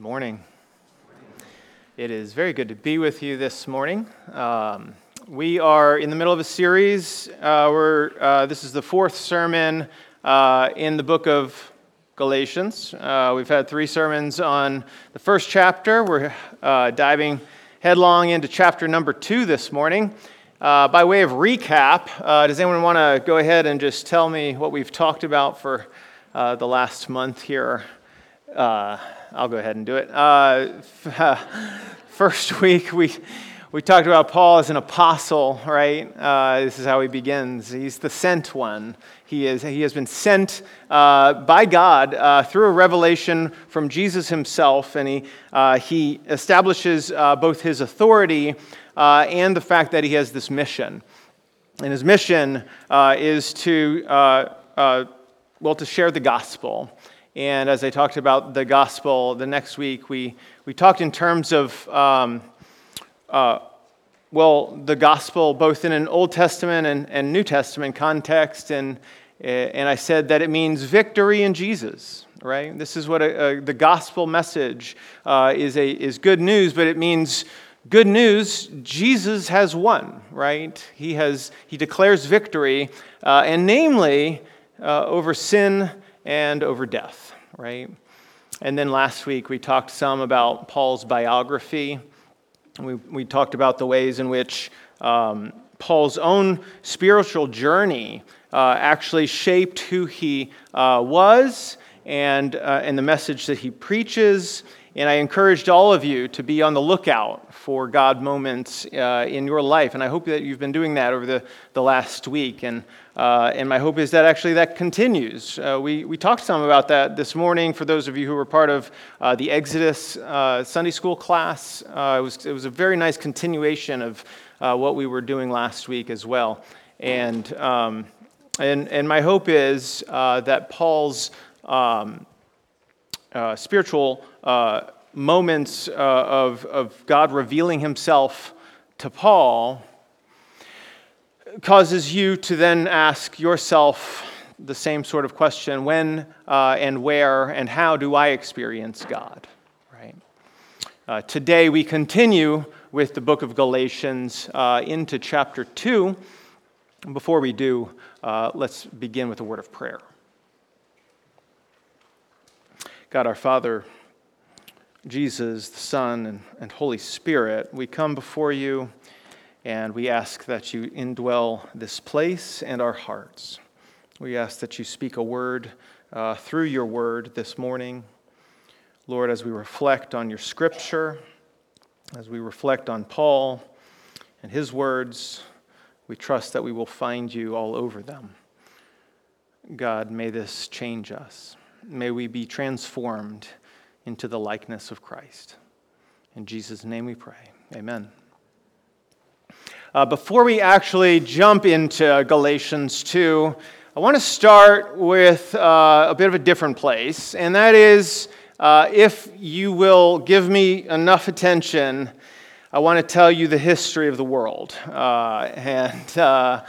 Good morning. It is very good to be with you this morning. Um, we are in the middle of a series. Uh, where, uh, this is the fourth sermon uh, in the book of Galatians. Uh, we've had three sermons on the first chapter. We're uh, diving headlong into chapter number two this morning. Uh, by way of recap, does anyone want to go ahead and just tell me what we've talked about for the last month here? I'll go ahead and do it. Uh, first week, we, we talked about Paul as an apostle, right? Uh, this is how he begins. He's the sent one. He, is, he has been sent uh, by God uh, through a revelation from Jesus himself, and he, uh, he establishes uh, both his authority and the fact that he has this mission. And his mission is to, well, to share the gospel. And as I talked about the gospel the next week, we, we talked in terms of, um, uh, well, the gospel both in an Old Testament and, and New Testament context. And, and I said that it means victory in Jesus, right? This is what a, a, the gospel message uh, is, a, is good news, but it means good news jesus has won right he has he declares victory uh, and namely uh, over sin and over death, right? And then last week we talked some about Paul's biography. We, we talked about the ways in which um, Paul's own spiritual journey uh, actually shaped who he uh, was and, uh, and the message that he preaches. And I encouraged all of you to be on the lookout for God moments uh, in your life. And I hope that you've been doing that over the, the last week. And uh, and my hope is that actually that continues. Uh, we, we talked some about that this morning for those of you who were part of uh, the Exodus uh, Sunday school class. Uh, it, was, it was a very nice continuation of uh, what we were doing last week as well. And, um, and, and my hope is that Paul's um, spiritual moments of, of God revealing himself to Paul causes you to then ask yourself the same sort of question when uh, and where and how do I experience God? Right? Uh, today we continue with the book of Galatians uh, into chapter 2. Before we do, uh, let's begin with a word of prayer. God our Father, Jesus, the Son, and, and Holy Spirit, we come before you and we ask that you indwell this place and our hearts. We ask that you speak a word uh, through your word this morning. Lord, as we reflect on your scripture, as we reflect on Paul and his words, we trust that we will find you all over them. God, may this change us. May we be transformed into the likeness of Christ. In Jesus' name we pray. Amen. Uh, before we actually jump into Galatians 2, I want to start with uh, a bit of a different place, and that is uh, if you will give me enough attention, I want to tell you the history of the world. Uh, and, uh,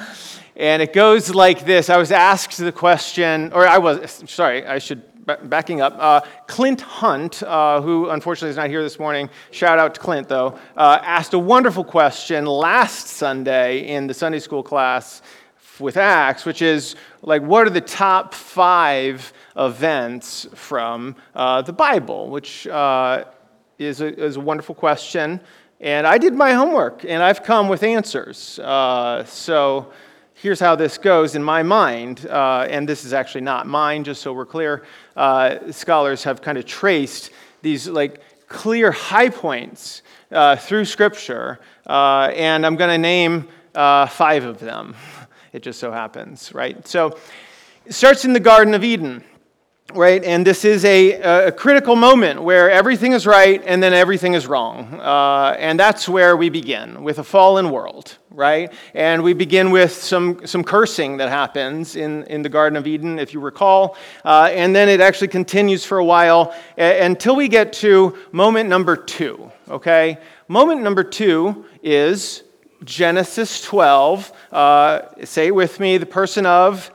and it goes like this I was asked the question, or I was, sorry, I should backing up, uh, Clint Hunt, uh, who unfortunately is not here this morning, shout out to Clint though, uh, asked a wonderful question last Sunday in the Sunday school class with Acts, which is like, what are the top five events from uh, the Bible? Which uh, is a, is, a, wonderful question. And I did my homework and I've come with answers. Uh, so, here's how this goes in my mind, uh, and this is actually not mine, just so we're clear. Uh, scholars have kind of traced these like clear high points uh, through Scripture, uh, and I'm going to name uh, five of them. It just so happens, right? So it starts in the Garden of Eden right? And this is a, a, critical moment where everything is right and then everything is wrong. Uh, and that's where we begin with a fallen world, right? And we begin with some, some cursing that happens in, in the Garden of Eden, if you recall. Uh, and then it actually continues for a while a- until we get to moment number two, okay? Moment number two is Genesis 12. Uh, say it with me the person of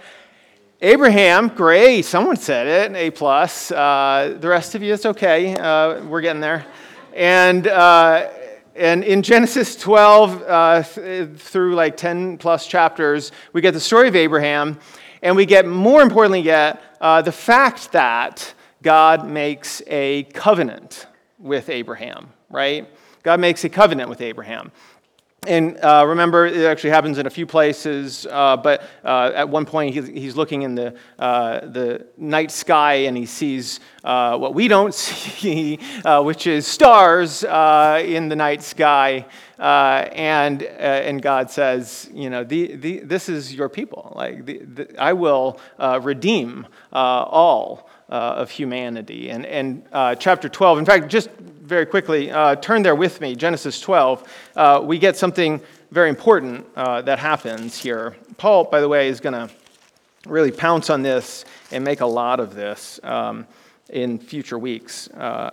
Abraham, great. Someone said it, A plus. Uh, the rest of you, it's okay. Uh, we're getting there. And uh, and in Genesis 12 uh, th- through like 10 plus chapters, we get the story of Abraham, and we get more importantly yet uh, the fact that God makes a covenant with Abraham. Right? God makes a covenant with Abraham. And uh, remember, it actually happens in a few places, uh, but uh, at one point he's, he's looking in the, uh, the night sky and he sees uh, what we don't see, uh, which is stars in the night sky. and, and God says, you know, the, the, this is your people. Like, the, the, I will redeem all of humanity. And, and chapter 12, in fact, just very quickly, uh, turn there with me, Genesis 12. Uh, we get something very important uh, that happens here. Paul, by the way, is going to really pounce on this and make a lot of this um, in future weeks. Uh,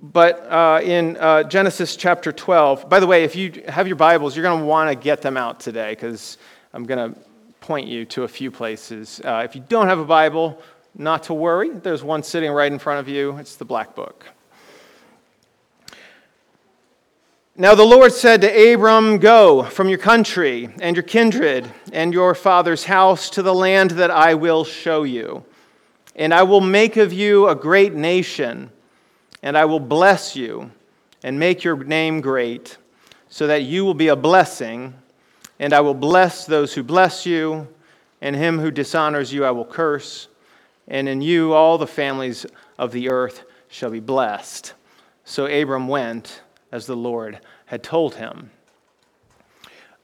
but uh, in uh, Genesis chapter 12, by the way, if you have your Bibles, you're going to want to get them out today because I'm going to point you to a few places. if you don't have a Bible, not to worry. There's one sitting right in front of you. It's the Black Book. Now the Lord said to Abram, Go from your country and your kindred and your father's house to the land that I will show you. And I will make of you a great nation, and I will bless you and make your name great, so that you will be a blessing. And I will bless those who bless you, and him who dishonors you I will curse. And in you all the families of the earth shall be blessed. So Abram went as the Lord had told him.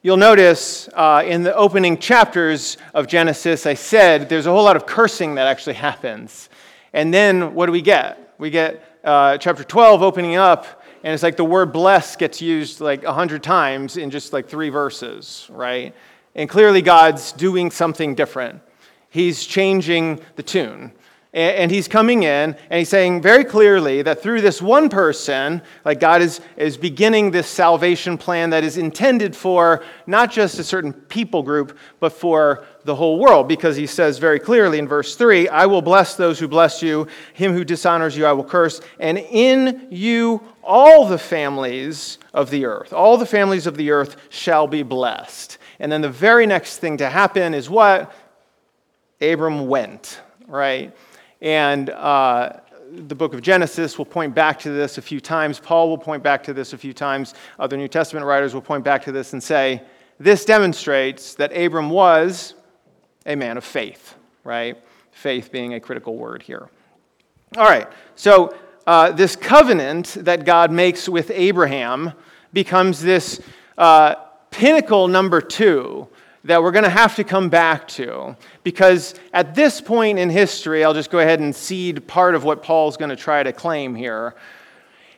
You'll notice uh, in the opening chapters of Genesis, I said there's a whole lot of cursing that actually happens. And then what do we get? We get uh, chapter 12 opening up, and it's like the word bless gets used like a hundred times in just like three verses, right? And clearly God's doing something different. He's changing the tune. And he's coming in and he's saying very clearly that through this one person, like God is, is beginning this salvation plan that is intended for not just a certain people group, but for the whole world. Because he says very clearly in verse 3 I will bless those who bless you, him who dishonors you I will curse, and in you all the families of the earth, all the families of the earth shall be blessed. And then the very next thing to happen is what? Abram went, right? And uh, the book of Genesis will point back to this a few times. Paul will point back to this a few times. Other New Testament writers will point back to this and say, this demonstrates that Abram was a man of faith, right? Faith being a critical word here. All right, so uh, this covenant that God makes with Abraham becomes this uh, pinnacle number two that we're going to have to come back to because at this point in history, I'll just go ahead and seed part of what Paul's going to try to claim here.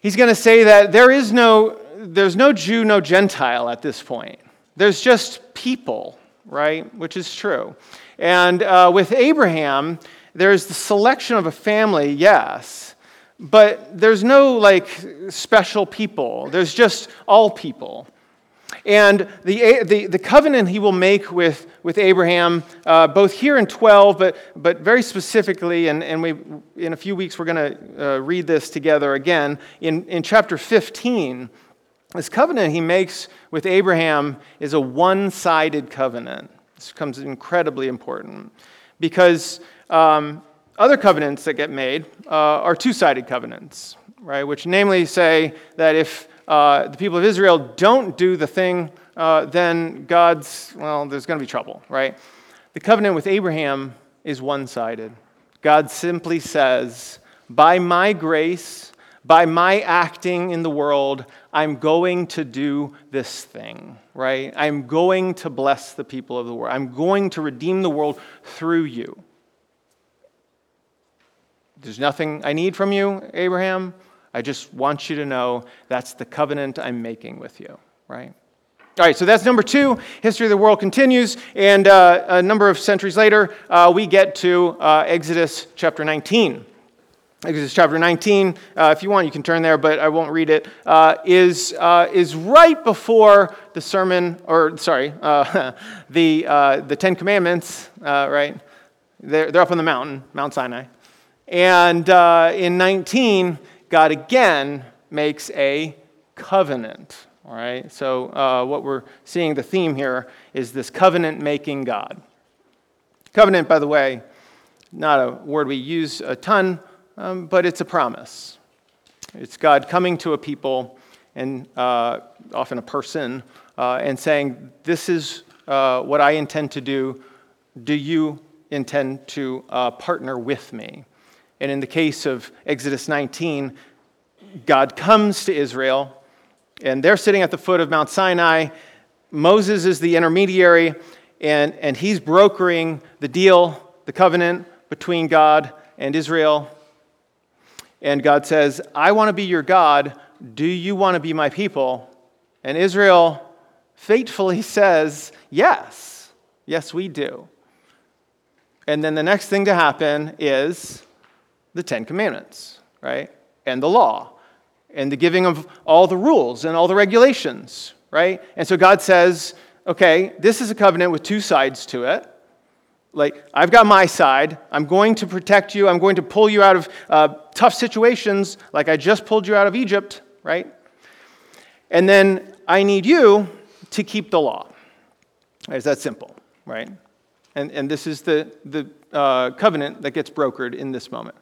He's going to say that there is no, there's no Jew, no Gentile at this point. There's just people, right? Which is true. And uh, with Abraham, there's the selection of a family, yes, but there's no like special people. There's just all people. And the, the, the covenant he will make with, with Abraham, uh, both here in 12, but, but very specifically, and, and we, in a few weeks we're going to uh, read this together again, in, in chapter 15, this covenant he makes with Abraham is a one sided covenant. This becomes incredibly important because um, other covenants that get made uh, are two sided covenants, right? Which namely say that if uh, the people of Israel don't do the thing, uh, then God's, well, there's going to be trouble, right? The covenant with Abraham is one sided. God simply says, by my grace, by my acting in the world, I'm going to do this thing, right? I'm going to bless the people of the world. I'm going to redeem the world through you. There's nothing I need from you, Abraham. I just want you to know that's the covenant I'm making with you, right? All right, so that's number two. History of the world continues, and uh, a number of centuries later, uh, we get to uh, Exodus chapter 19. Exodus chapter 19, uh, if you want, you can turn there, but I won't read it. Uh, is uh, is right before the sermon, or sorry, the, the Ten Commandments, right? They're, they're up on the mountain, Mount Sinai. And in 19, God again makes a covenant. All right, so uh, what we're seeing the theme here is this covenant making God. Covenant, by the way, not a word we use a ton, um, but it's a promise. It's God coming to a people and uh, often a person uh, and saying, This is uh, what I intend to do. Do you intend to uh, partner with me? And in the case of Exodus 19, God comes to Israel, and they're sitting at the foot of Mount Sinai. Moses is the intermediary, and, and he's brokering the deal, the covenant between God and Israel. And God says, I want to be your God. Do you want to be my people? And Israel faithfully says, Yes. Yes, we do. And then the next thing to happen is the Ten Commandments, right? And the law, and the giving of all the rules and all the regulations, right? And so God says, okay, this is a covenant with two sides to it. Like, I've got my side. I'm going to protect you. I'm going to pull you out of uh, tough situations, like I just pulled you out of Egypt, right? And then I need you to keep the law. It's that simple, right? And, and this is the, the uh, covenant that gets brokered in this moment.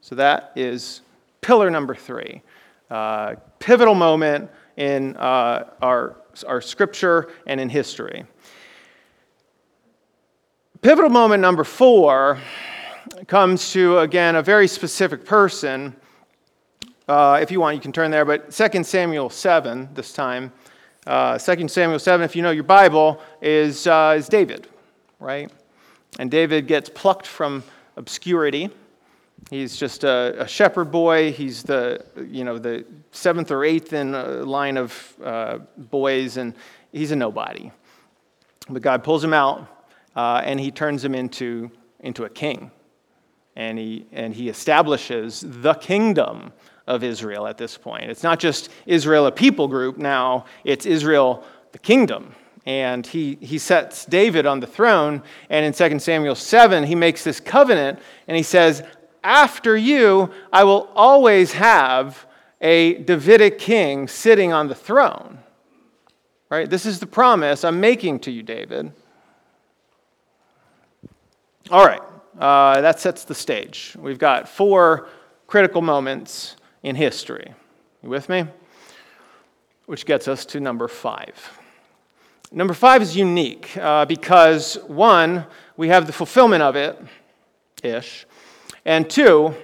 So that is pillar number three. Uh, pivotal moment in uh, our, our scripture and in history. Pivotal moment number four comes to, again, a very specific person. Uh, if you want, you can turn there, but 2 Samuel 7 this time. Uh, 2 Samuel 7, if you know your Bible, is, uh, is David, right? And David gets plucked from obscurity He's just a, a, shepherd boy. He's the, you know, the seventh or eighth in a line of uh, boys, and he's a nobody. But God pulls him out, uh, and he turns him into, into a king. And he, and he establishes the kingdom of Israel at this point. It's not just Israel, a people group now, it's Israel, the kingdom. And he, he sets David on the throne. And in 2 Samuel 7, he makes this covenant, and he says, after you, I will always have a Davidic king sitting on the throne. Right? This is the promise I'm making to you, David. All right, uh, that sets the stage. We've got four critical moments in history. You with me? Which gets us to number five. Number five is unique uh, because, one, we have the fulfillment of it ish. And two,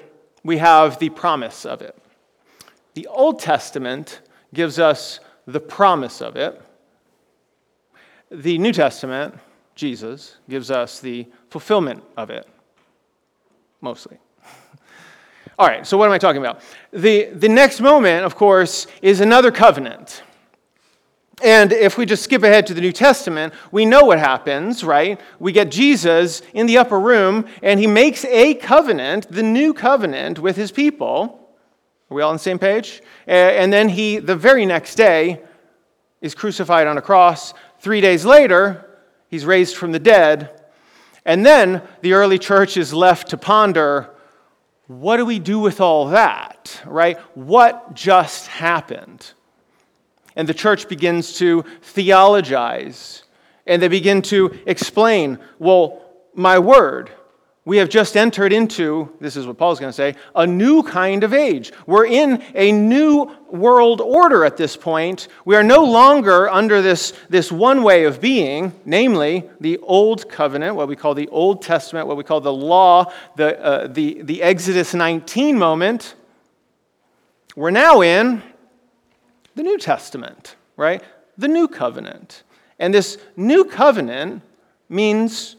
we have the promise of it. The Old Testament gives us the promise of it. The New Testament, Jesus, gives us the fulfillment of it, mostly. All right, so what am I talking about? The, the next moment, of course, is another covenant. And if we just skip ahead to the New Testament, we know what happens, right? We get Jesus in the upper room, and he makes a covenant, the new covenant, with his people. Are we all on the same page? And then he, the very next day, is crucified on a cross. Three days later, he's raised from the dead. And then the early church is left to ponder what do we do with all that, right? What just happened? And the church begins to theologize. And they begin to explain, well, my word, we have just entered into, this is what Paul's going to say, a new kind of age. We're in a new world order at this point. We are no longer under this, this one way of being, namely the Old Covenant, what we call the Old Testament, what we call the law, the, uh, the, the Exodus 19 moment. We're now in the New Testament, right? The New Covenant. And this New Covenant means,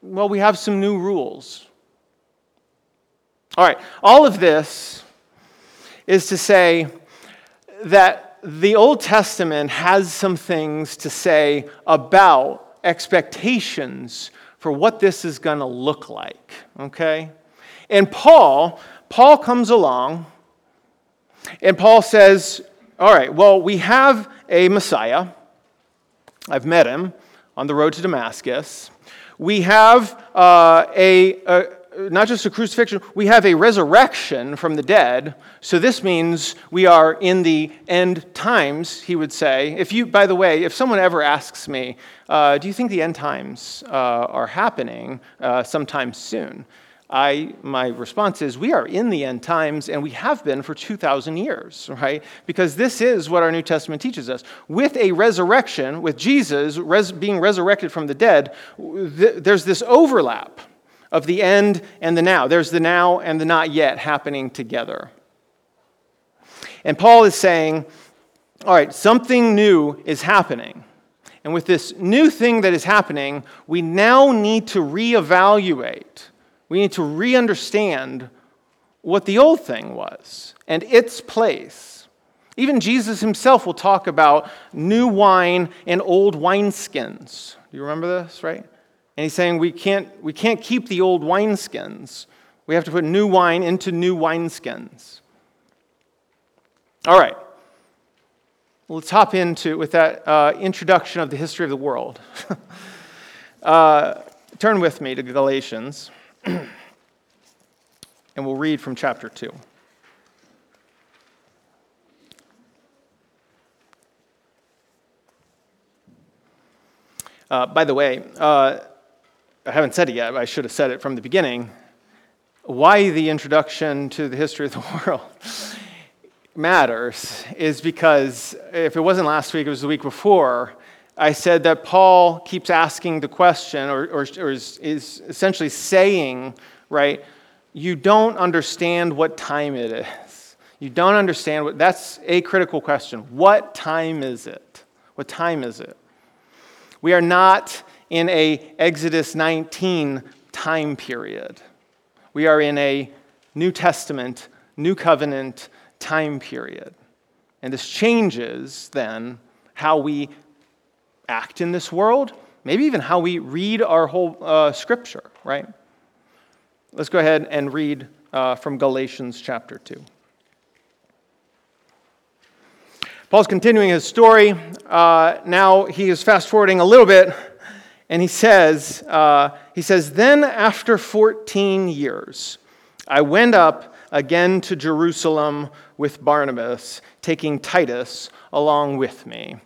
well, we have some new rules. All right, all of this is to say that the Old Testament has some things to say about expectations for what this is going to look like, okay? And Paul, Paul comes along and Paul says, all right, well, we have a Messiah. I've met him on the road to Damascus. we have uh, a, a not just a crucifixion, we have a resurrection from the dead. So this means we are in the end times, he would say. If you, by the way, if someone ever asks me, uh, do you think the end times uh, are happening uh, sometime soon? I, my response is we are in the end times and we have been for 2,000 years, right? Because this is what our New Testament teaches us. With a resurrection, with Jesus res- being resurrected from the dead, th- there's this overlap of the end and the now. There's the now and the not yet happening together. And Paul is saying, all right, something new is happening. And with this new thing that is happening, we now need to reevaluate. We need to re understand what the old thing was and its place. Even Jesus himself will talk about new wine and old wineskins. Do you remember this, right? And he's saying we can't, we can't keep the old wineskins. We have to put new wine into new wineskins. All right. Let's hop into with that uh, introduction of the history of the world. uh, turn with me to Galatians, and we'll read from chapter 2. Uh, by the way, uh, I haven't said it yet, I should have said it from the beginning. Why the introduction to the history of the world matters is because if it wasn't last week, it was the week before. I said that Paul keeps asking the question, or, or, or is, is essentially saying, right, you don't understand what time it is. You don't understand what, that's a critical question. What time is it? What time is it? We are not in a Exodus 19 time period. We are in a New Testament, New Covenant time period. And this changes then how we act in this world, maybe even how we read our whole uh, scripture, right? Let's go ahead and read uh, from Galatians chapter 2. Paul's continuing his story. Uh, now he is fast forwarding a little bit and he says, uh, he says, then after 14 years, I went up again to Jerusalem with Barnabas, taking Titus along with me.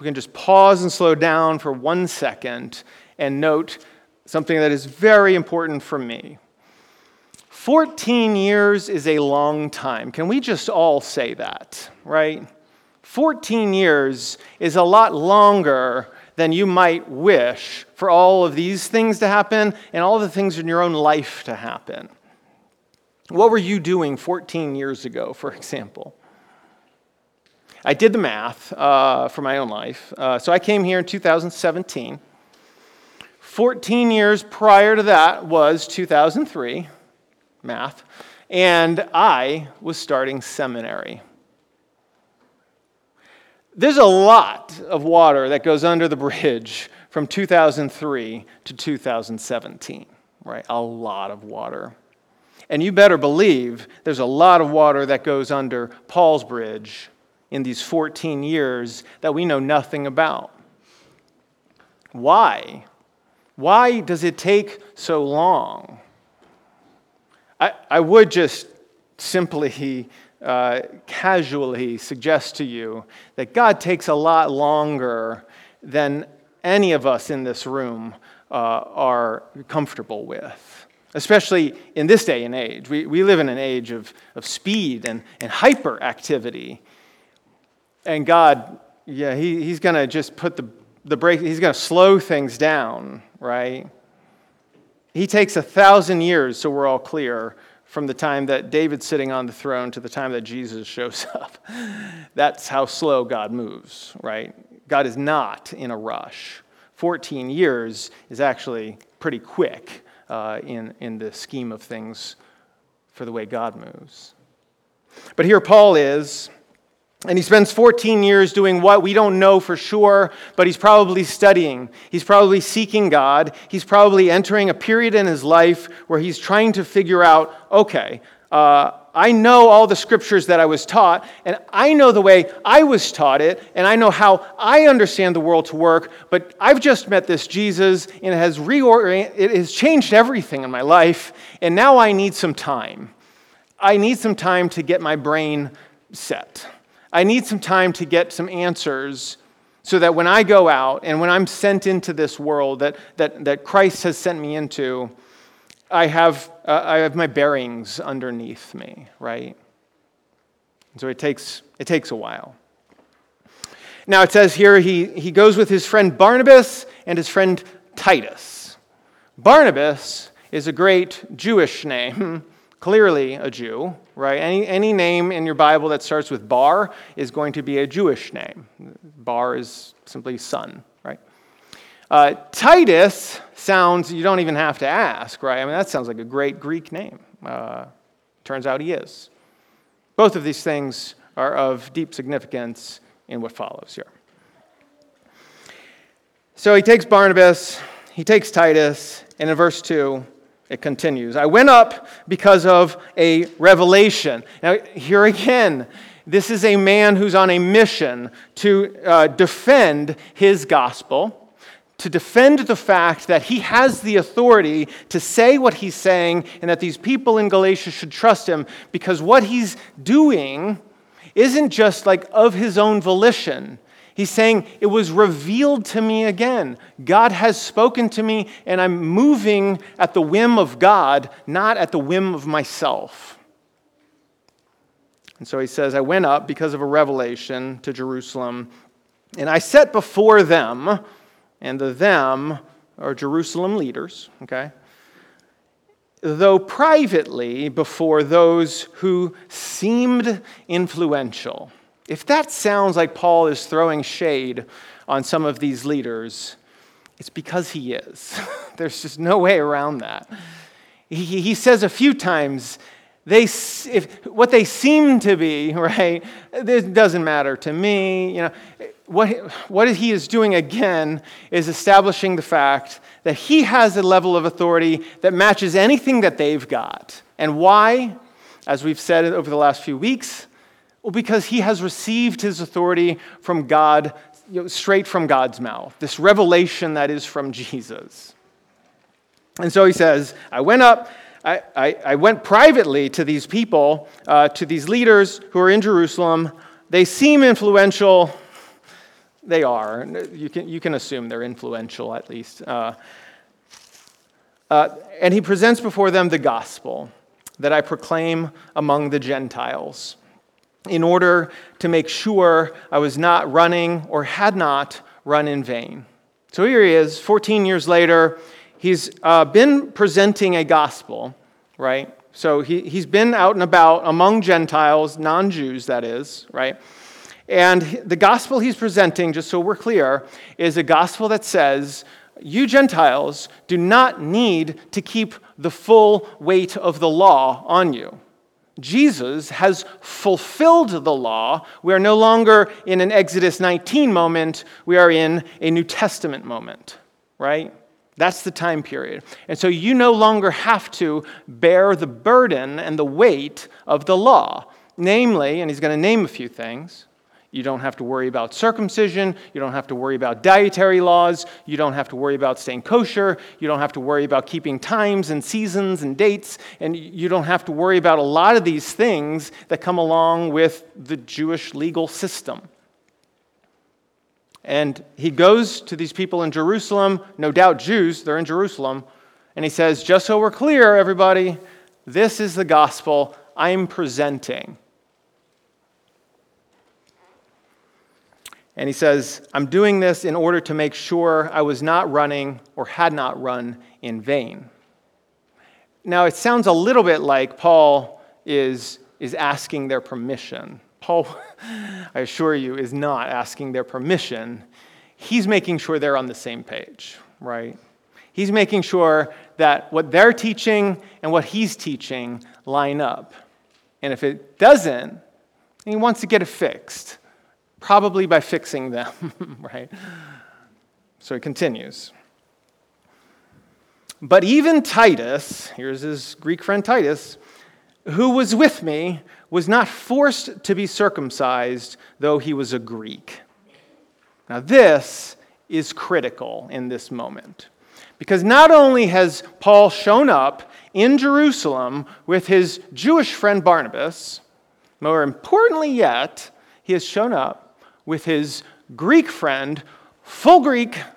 We can just pause and slow down for one second and note something that is very important for me. 14 years is a long time. Can we just all say that, right? 14 years is a lot longer than you might wish for all of these things to happen and all the things in your own life to happen. What were you doing 14 years ago, for example? I did the math uh, for my own life. Uh, so I came here in 2017. 14 years prior to that was 2003, math, and I was starting seminary. There's a lot of water that goes under the bridge from 2003 to 2017, right? A lot of water. And you better believe there's a lot of water that goes under Paul's bridge in these 14 years that we know nothing about. Why? Why does it take so long? I, I would just simply uh, casually suggest to you that God takes a lot longer than any of us in this room uh, are comfortable with, especially in this day and age. We, we live in an age of, of speed and, and hyperactivity. And God, yeah, he, He's going to just put the, the brake, He's going to slow things down, right? He takes a thousand years, so we're all clear, from the time that David's sitting on the throne to the time that Jesus shows up. That's how slow God moves, right? God is not in a rush. 14 years is actually pretty quick uh, in, in the scheme of things for the way God moves. But here Paul is and he spends 14 years doing what we don't know for sure, but he's probably studying. He's probably seeking God. He's probably entering a period in his life where he's trying to figure out okay, uh, I know all the scriptures that I was taught, and I know the way I was taught it, and I know how I understand the world to work, but I've just met this Jesus, and it has, it has changed everything in my life, and now I need some time. I need some time to get my brain set. I need some time to get some answers so that when I go out and when I'm sent into this world that, that, that Christ has sent me into, I have, uh, I have my bearings underneath me, right? So it takes, it takes a while. Now it says here he, he goes with his friend Barnabas and his friend Titus. Barnabas is a great Jewish name, clearly a Jew, right? Any, any name in your Bible that starts with bar is going to be a Jewish name. Bar is simply son, right? Uh, Titus sounds, you don't even have to ask, right? I mean, that sounds like a great Greek name. Uh, turns out he is. Both of these things are of deep significance in what follows here. So he takes Barnabas, he takes Titus, and in verse 2, it continues. I went up because of a revelation. Now, here again, this is a man who's on a mission to uh, defend his gospel, to defend the fact that he has the authority to say what he's saying and that these people in Galatia should trust him because what he's doing isn't just like of his own volition. He's saying, It was revealed to me again. God has spoken to me, and I'm moving at the whim of God, not at the whim of myself. And so he says, I went up because of a revelation to Jerusalem, and I set before them, and the them are Jerusalem leaders, okay? Though privately before those who seemed influential. If that sounds like Paul is throwing shade on some of these leaders, it's because he is. There's just no way around that. He, he says a few times, they, if, what they seem to be, right, it doesn't matter to me. You know, what, what he is doing again is establishing the fact that he has a level of authority that matches anything that they've got. And why? As we've said over the last few weeks, well, because he has received his authority from God, you know, straight from God's mouth, this revelation that is from Jesus. And so he says, I went up, I, I, I went privately to these people, uh, to these leaders who are in Jerusalem. They seem influential. They are. You can, you can assume they're influential at least. Uh, uh, and he presents before them the gospel that I proclaim among the Gentiles in order to make sure I was not running or had not run in vain. So here he is, 14 years later. He's uh, been presenting a gospel, right? So he, he's been out and about among Gentiles, non Jews, that is, right? And the gospel he's presenting, just so we're clear, is a gospel that says, You Gentiles do not need to keep the full weight of the law on you. Jesus has fulfilled the law. We are no longer in an Exodus 19 moment, we are in a New Testament moment, right? That's the time period. And so you no longer have to bear the burden and the weight of the law. Namely, and he's going to name a few things you don't have to worry about circumcision. You don't have to worry about dietary laws. You don't have to worry about staying kosher. You don't have to worry about keeping times and seasons and dates. And you don't have to worry about a lot of these things that come along with the Jewish legal system. And he goes to these people in Jerusalem, no doubt Jews, they're in Jerusalem, and he says, Just so we're clear, everybody, this is the gospel I'm presenting. And he says, I'm doing this in order to make sure I was not running or had not run in vain. Now, it sounds a little bit like Paul is, is asking their permission. Paul, I assure you, is not asking their permission. He's making sure they're on the same page, right? He's making sure that what they're teaching and what he's teaching line up. And if it doesn't, he wants to get it fixed. Probably by fixing them, right? So he continues. But even Titus, here's his Greek friend Titus, who was with me was not forced to be circumcised, though he was a Greek. Now, this is critical in this moment. Because not only has Paul shown up in Jerusalem with his Jewish friend Barnabas, more importantly yet, he has shown up with his Greek friend, full Greek,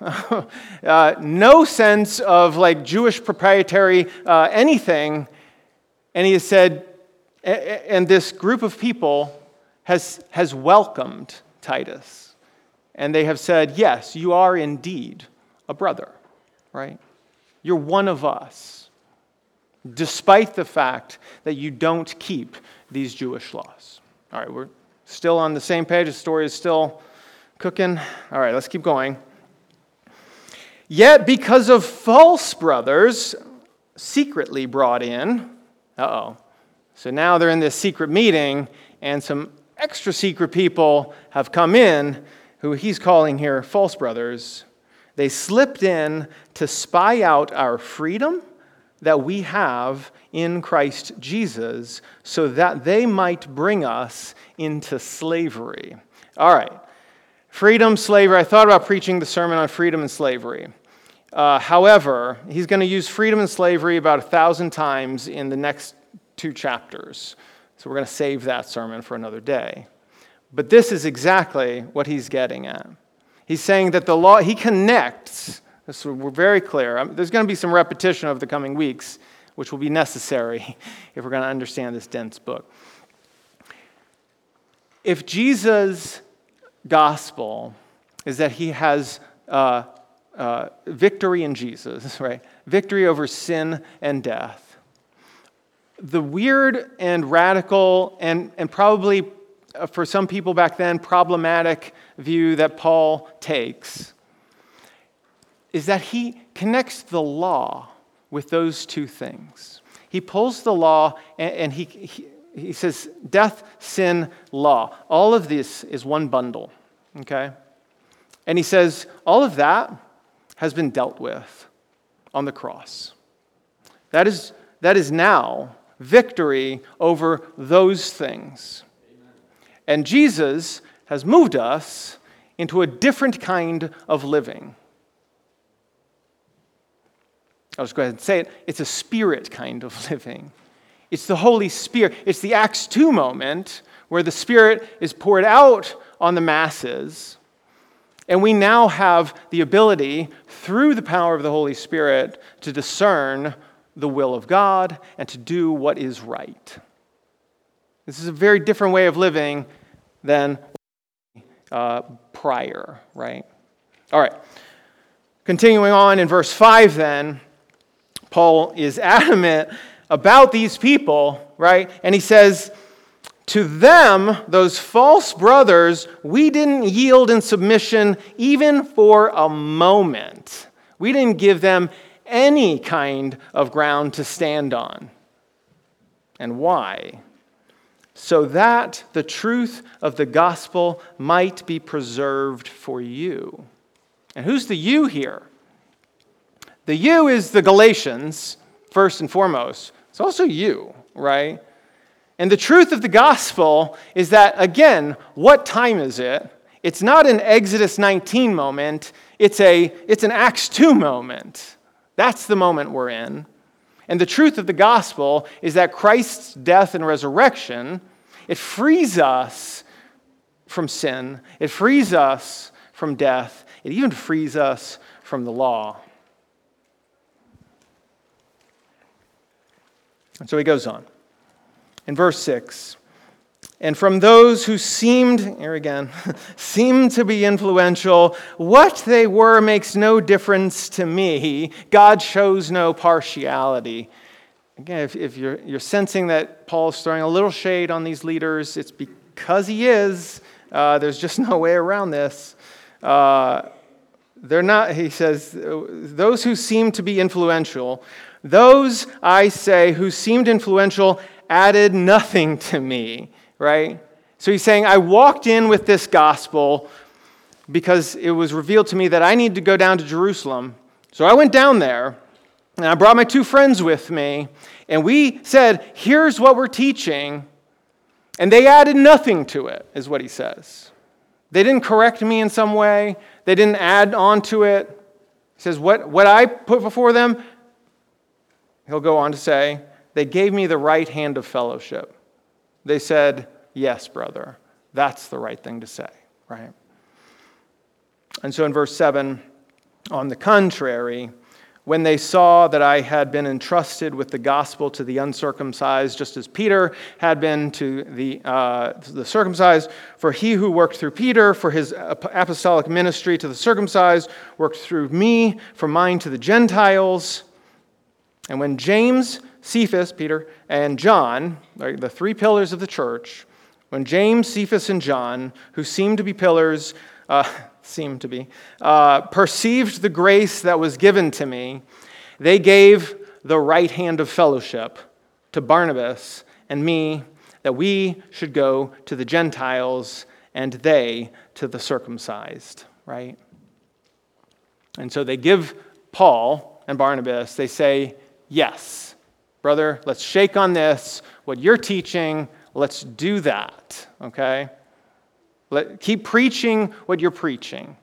uh, no sense of like Jewish proprietary uh, anything. And he has said, and this group of people has, has welcomed Titus. And they have said, Yes, you are indeed a brother, right? You're one of us, despite the fact that you don't keep these Jewish laws. All right, we're still on the same page. The story is still cooking. All right, let's keep going. Yet, because of false brothers secretly brought in, uh oh, so now they're in this secret meeting, and some extra secret people have come in who he's calling here false brothers. They slipped in to spy out our freedom that we have in Christ Jesus so that they might bring us into slavery. All right. Freedom, slavery. I thought about preaching the sermon on freedom and slavery. Uh, however, he's going to use freedom and slavery about a thousand times in the next two chapters. So we're going to save that sermon for another day. But this is exactly what he's getting at. He's saying that the law, he connects, so we're very clear. Um, there's going to be some repetition over the coming weeks, which will be necessary if we're going to understand this dense book. If Jesus' gospel is that he has uh, uh, victory in Jesus, right? Victory over sin and death the weird and radical and, and probably uh, for some people back then problematic view that Paul takes is that he connects the law with those two things. He pulls the law and, and he, he, he says, death, sin, law. All of this is one bundle, okay? And he says, all of that has been dealt with on the cross. That is, that is now victory over those things. And Jesus has moved us into a different kind of living. I'll just go ahead and say it. It's a spirit kind of living. It's the Holy Spirit. It's the Acts 2 moment where the Spirit is poured out on the masses. And we now have the ability, through the power of the Holy Spirit, to discern the will of God and to do what is right. This is a very different way of living than uh, prior, right? All right. Continuing on in verse 5, then, Paul is adamant about these people, right? And he says, To them, those false brothers, we didn't yield in submission even for a moment. We didn't give them any kind of ground to stand on. And why? So that the truth of the gospel might be preserved for you. And who's the you here? The you is the Galatians, first and foremost. It's also you, right? And the truth of the gospel is that, again, what time is it? It's not an Exodus 19 moment, it's, a, it's an Acts 2 moment. That's the moment we're in. And the truth of the gospel is that Christ's death and resurrection, it frees us from sin. It frees us from death. It even frees us from the law. And so he goes on. In verse 6, and from those who seemed, here again, seemed to be influential, what they were makes no difference to me. God shows no partiality. Again, if, if you're, you're sensing that Paul's throwing a little shade on these leaders, it's because he is. Uh, there's just no way around this. Uh, they're not, he says, those who seem to be influential, those, I say, who seemed influential added nothing to me right? So he's saying, I walked in with this gospel because it was revealed to me that I need to go down to Jerusalem. So I went down there, and I brought my two friends with me, And we said, here's what we're teaching. And they added nothing to it, is what he says. They didn't correct me in some way, they didn't add on to it. He says, What, what I put before them, he'll go on to say, they gave me the right hand of fellowship. They said, Yes, brother. That's the right thing to say, right? And so in verse 7, on the contrary, when they saw that I had been entrusted with the gospel to the uncircumcised, just as Peter had been to the, uh, the circumcised. For he who worked through Peter for his apostolic ministry to the circumcised worked through me for mine to the Gentiles. And when James, Cephas, Peter, and John, the three pillars of the church, when James, Cephas, and John, who seemed to be pillars, uh, seem to be, uh, perceived the grace that was given to me, they gave the right hand of fellowship to Barnabas and me that we should go to the Gentiles and they to the circumcised, right? And so they give Paul and Barnabas, they say, Yes, brother, let's shake on this. What you're teaching, let's do that, okay? Let, keep preaching what you're preaching.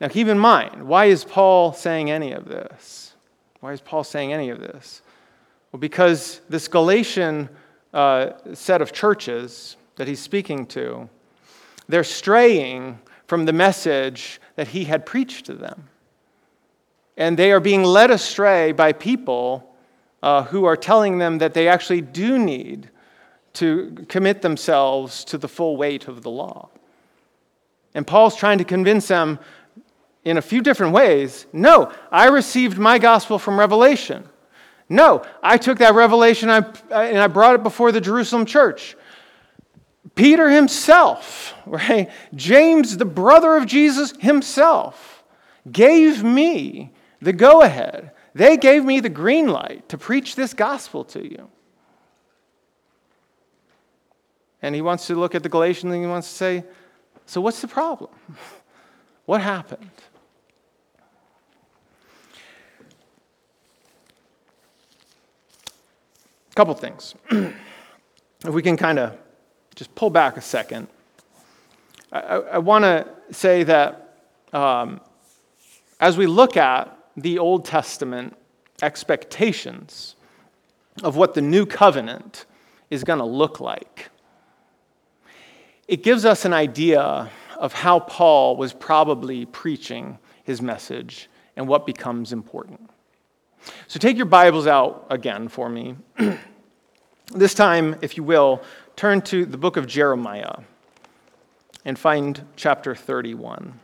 Now, keep in mind, why is Paul saying any of this? Why is Paul saying any of this? Well, because this Galatian uh, set of churches that he's speaking to, they're straying from the message that he had preached to them. And they are being led astray by people uh, who are telling them that they actually do need to commit themselves to the full weight of the law. And Paul's trying to convince them in a few different ways no, I received my gospel from Revelation. No, I took that revelation and I brought it before the Jerusalem church. Peter himself, right? James, the brother of Jesus himself, gave me the go ahead. They gave me the green light to preach this gospel to you. And he wants to look at the Galatians and he wants to say, So what's the problem? What happened? A couple things. if we can kind of just pull back a second, I, I, I want to say that um, as we look at the Old Testament expectations of what the new covenant is going to look like, it gives us an idea of how Paul was probably preaching his message and what becomes important. So take your Bibles out again for me. this time, if you will, turn to the book of Jeremiah and find chapter 31.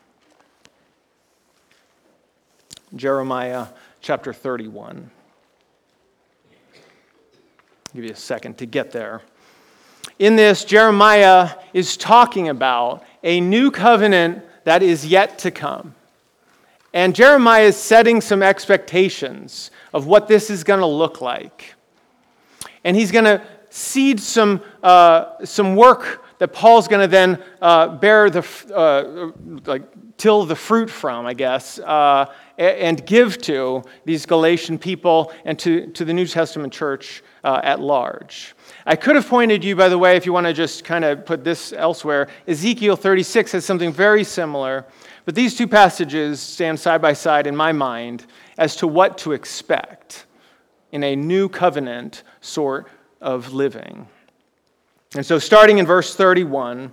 Jeremiah chapter 31. I'll give you a second to get there. In this, Jeremiah is talking about a new covenant that is yet to come. And Jeremiah is setting some expectations of what this is going to look like. And he's going to seed some, uh, some work that Paul's going to then uh, bear the, uh, like, till the fruit from, I guess, uh, and give to these Galatian people and to, to the New Testament church uh, at large. I could have pointed you, by the way, if you want to just kind of put this elsewhere, Ezekiel 36 has something very similar, but these two passages stand side by side in my mind as to what to expect in a new covenant sort of living. And so, starting in verse 31,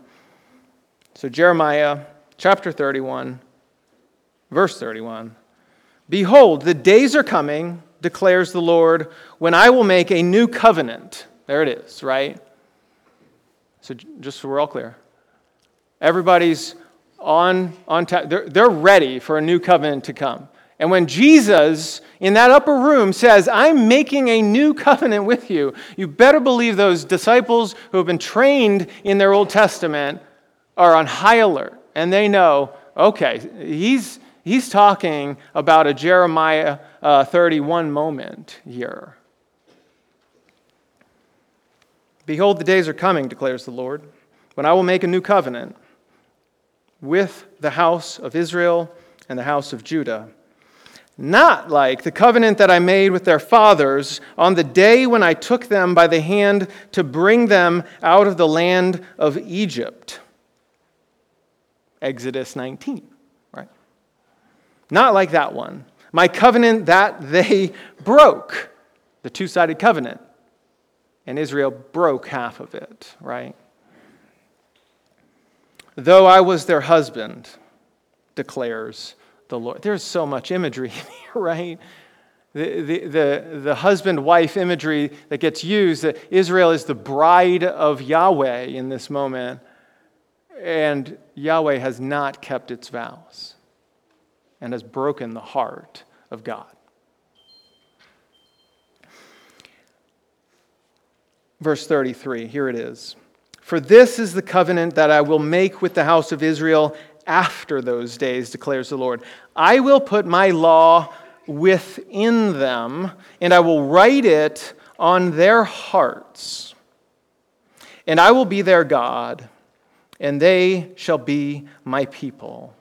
so Jeremiah chapter 31, verse 31 Behold, the days are coming, declares the Lord, when I will make a new covenant. There it is, right? So, just so we're all clear, everybody's on, on ta- they're, they're ready for a new covenant to come. And when Jesus in that upper room says, I'm making a new covenant with you, you better believe those disciples who have been trained in their Old Testament are on high alert. And they know, okay, he's, he's talking about a Jeremiah uh, 31 moment here. Behold, the days are coming, declares the Lord, when I will make a new covenant with the house of Israel and the house of Judah not like the covenant that I made with their fathers on the day when I took them by the hand to bring them out of the land of Egypt. Exodus 19, right? Not like that one. My covenant that they broke, the two sided covenant. And Israel broke half of it, right? Though I was their husband, declares the Lord. There's so much imagery here, right? The, the, the, the husband wife imagery that gets used that Israel is the bride of Yahweh in this moment, and Yahweh has not kept its vows and has broken the heart of God. Verse 33, here it is. For this is the covenant that I will make with the house of Israel after those days, declares the Lord. I will put my law within them, and I will write it on their hearts. And I will be their God, and they shall be my people.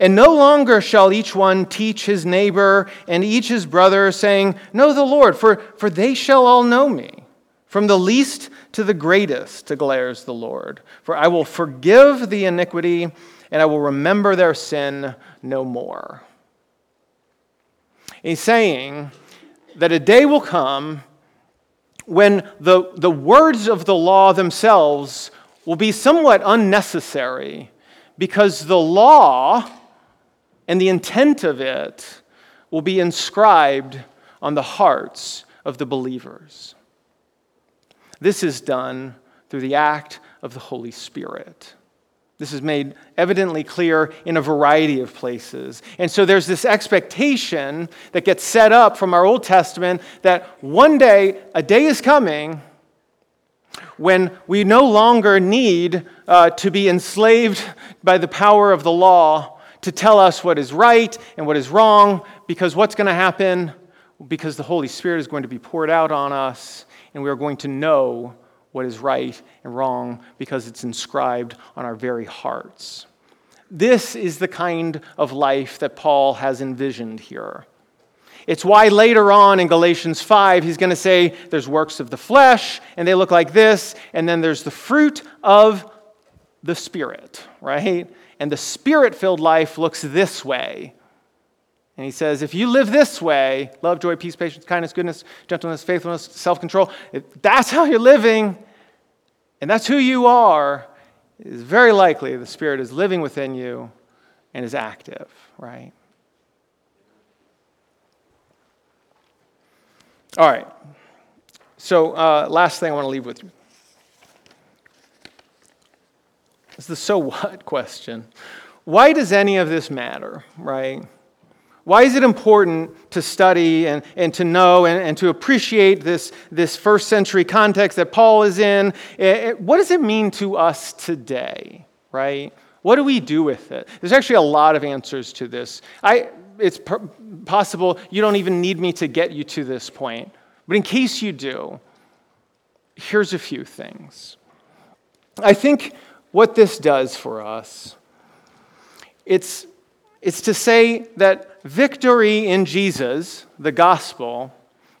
And no longer shall each one teach his neighbor and each his brother, saying, Know the Lord, for, for they shall all know me, from the least to the greatest, declares the Lord. For I will forgive the iniquity and I will remember their sin no more. He's saying that a day will come when the, the words of the law themselves will be somewhat unnecessary because the law and the intent of it will be inscribed on the hearts of the believers. This is done through the act of the Holy Spirit. This is made evidently clear in a variety of places. And so there's this expectation that gets set up from our Old Testament that one day, a day is coming when we no longer need uh, to be enslaved by the power of the law to tell us what is right and what is wrong, because what's going to happen? Because the Holy Spirit is going to be poured out on us, and we are going to know what is right and wrong because it's inscribed on our very hearts. This is the kind of life that Paul has envisioned here. It's why later on in Galatians 5, he's going to say there's works of the flesh, and they look like this, and then there's the fruit of the Spirit, right? And the Spirit filled life looks this way. And he says, if you live this way love, joy, peace, patience, kindness, goodness, gentleness, faithfulness, self control if that's how you're living, and that's who you are, it is very likely the Spirit is living within you and is active, right? All right. So, uh, last thing I want to leave with you is the so what question. Why does any of this matter, right? Why is it important to study and, and to know and, and to appreciate this, this first century context that Paul is in? It, eh, it, eh, what does it mean to us today, right? What do we do with it? There's actually a lot of answers to this. I, it's possible you don't even need me to get you to this point. But in case you do, here's a few things. I think what this does for us, it's it's to say that victory in Jesus, the gospel,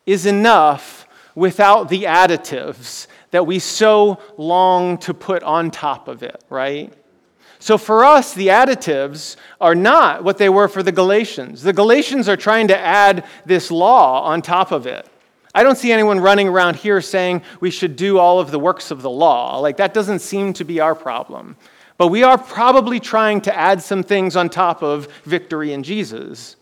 is enough without the additives that we so long to put on top of it, right? So for us, the additives are not what they were for the Galatians. The Galatians are trying to add this law on top of it. I don't see anyone running around here saying we should do all of the works of the law. Like, that doesn't seem to be our problem. But we are probably trying to add some things on top of victory in Jesus.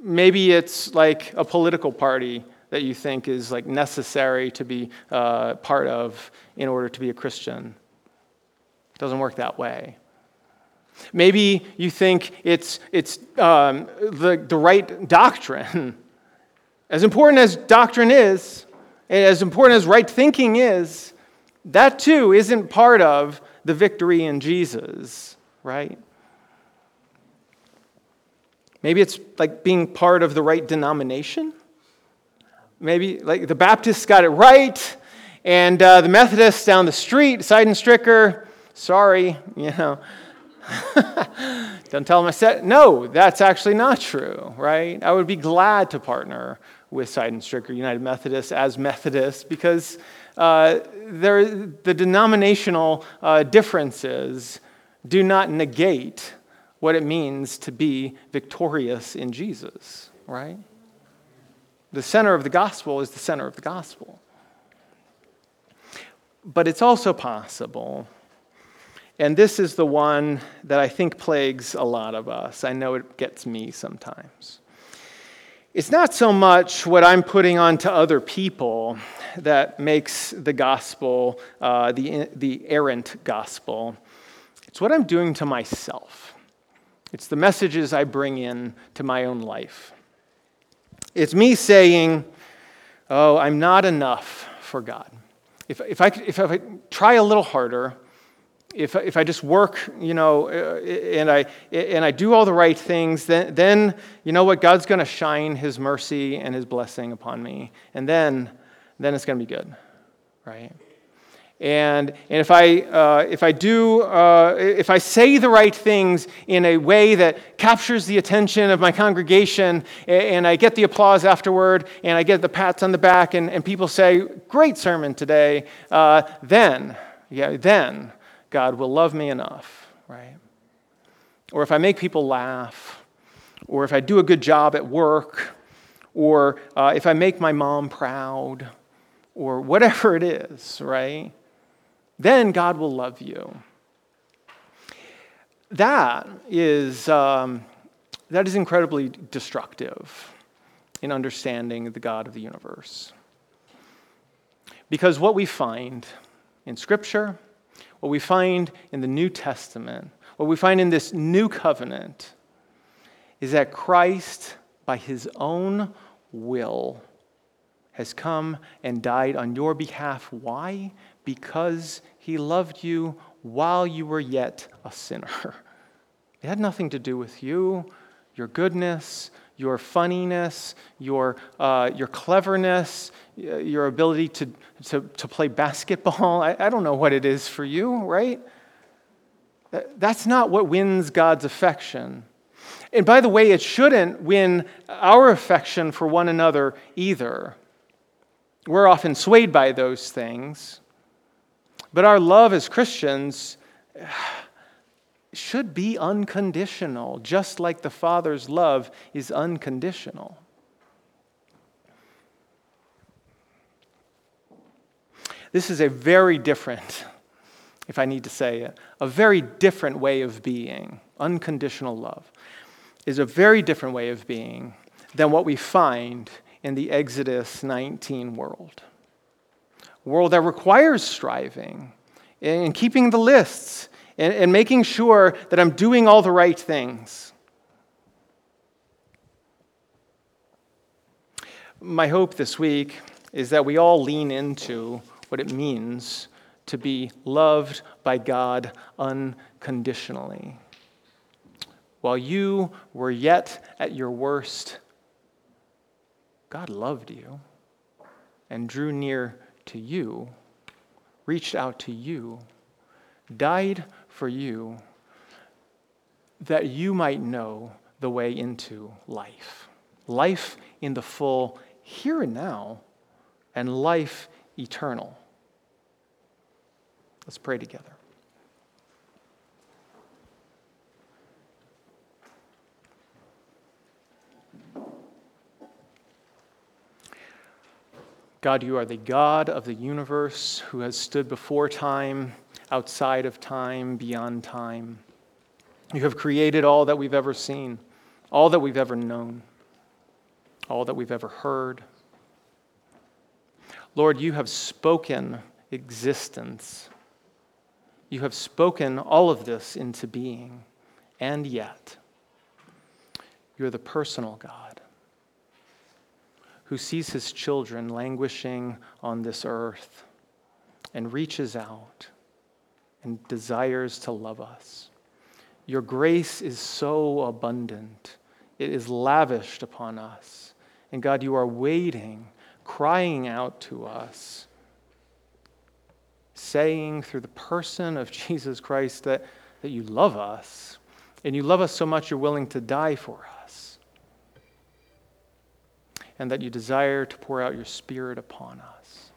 Maybe it's like a political party that you think is like necessary to be uh, part of in order to be a Christian. It doesn't work that way. Maybe you think it's, it's um, the, the right doctrine. As important as doctrine is, as important as right thinking is, that too isn't part of the victory in Jesus, right? Maybe it's like being part of the right denomination. Maybe like the Baptists got it right, and uh, the Methodists down the street, Seidenstricker, sorry, you know. Don't tell them I said, no, that's actually not true, right? I would be glad to partner with Seidenstricker United Methodists as Methodists because uh, there, the denominational uh, differences do not negate what it means to be victorious in Jesus, right? The center of the gospel is the center of the gospel. But it's also possible and this is the one that I think plagues a lot of us. I know it gets me sometimes. It's not so much what I'm putting on to other people that makes the gospel uh, the, the errant gospel. It's what I'm doing to myself. It's the messages I bring in to my own life. It's me saying, Oh, I'm not enough for God. If, if, I, if I try a little harder, if, if I just work, you know, uh, and I, and I do all the right things, then, then you know what? God's going to shine his mercy and his blessing upon me. And then, then it's going to be good, right? And, and if, I, uh, if I do, uh, if I say the right things in a way that captures the attention of my congregation, and I get the applause afterward, and I get the pats on the back, and, and people say, Great sermon today, uh, then, yeah, then God will love me enough, right? Or if I make people laugh, or if I do a good job at work, or uh, if I make my mom proud, or whatever it is, right? Then God will love you. That is, um, that is incredibly destructive in understanding the God of the universe. Because what we find in Scripture, what we find in the New Testament, what we find in this new covenant, is that Christ, by his own will, has come and died on your behalf. Why? Because he loved you while you were yet a sinner. It had nothing to do with you, your goodness, your funniness, your, uh, your cleverness, your ability to, to, to play basketball. I, I don't know what it is for you, right? That's not what wins God's affection. And by the way, it shouldn't win our affection for one another either. We're often swayed by those things. But our love as Christians should be unconditional, just like the Father's love is unconditional. This is a very different, if I need to say it, a very different way of being. Unconditional love is a very different way of being than what we find in the Exodus 19 world. A world that requires striving and keeping the lists and, and making sure that I'm doing all the right things. My hope this week is that we all lean into what it means to be loved by God unconditionally. While you were yet at your worst, God loved you and drew near to you, reached out to you, died for you that you might know the way into life. Life in the full here and now, and life eternal. Let's pray together. God, you are the God of the universe who has stood before time outside of time, beyond time. You have created all that we've ever seen, all that we've ever known, all that we've ever heard. Lord, you have spoken existence. You have spoken all of this into being, and yet, you're the personal God who sees his children languishing on this earth and reaches out and desires to love us. Your grace is so abundant, it is lavished upon us. And God, you are waiting, crying out to us, saying through the person of Jesus Christ that, that you love us, and you love us so much you're willing to die for us, and that you desire to pour out your Spirit upon us.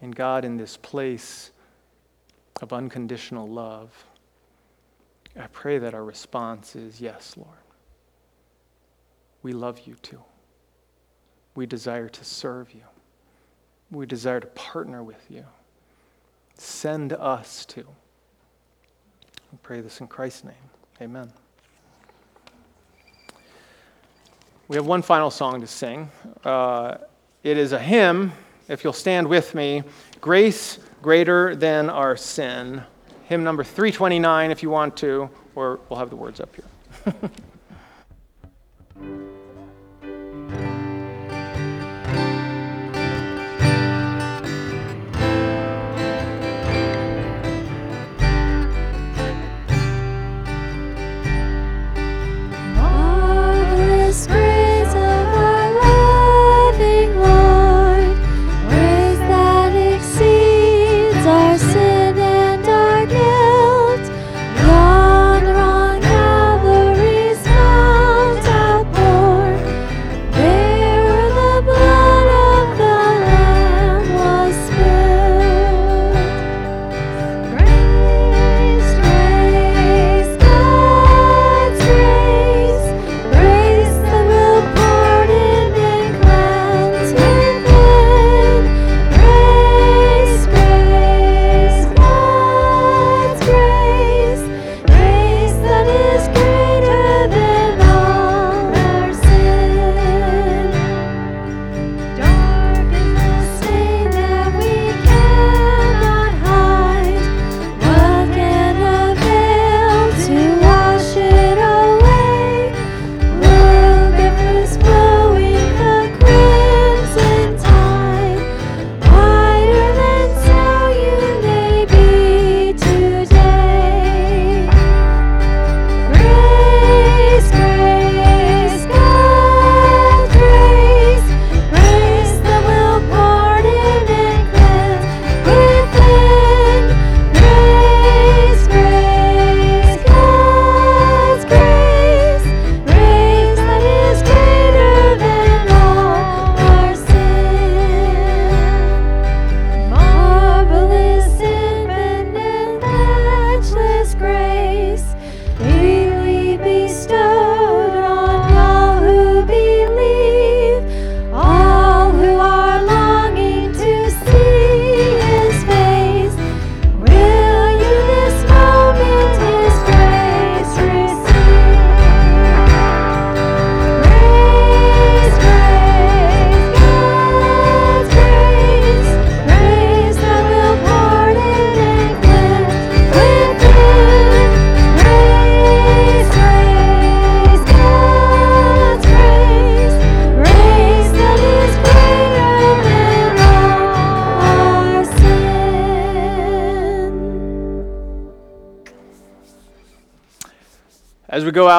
And God, in this place of unconditional love, I pray that our response is yes, Lord. We love you too. We desire to serve you. We desire to partner with you. Send us to. We pray this in Christ's name. Amen. We have one final song to sing. Uh, it is a hymn, if you'll stand with me Grace Greater Than Our Sin. Hymn number 329, if you want to, or we'll have the words up here.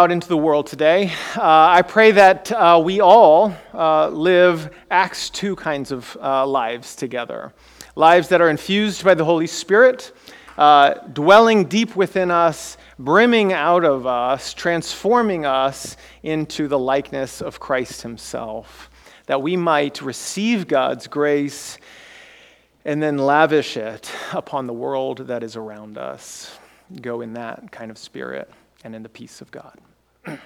out into the world today, uh, I pray that uh, we all uh, live Acts 2 kinds of uh, lives together. Lives that are infused by the Holy Spirit, uh, dwelling deep within us, brimming out of us, transforming us into the likeness of Christ Himself. That we might receive God's grace and then lavish it upon the world that is around us. Go in that kind of spirit and in the peace of God. you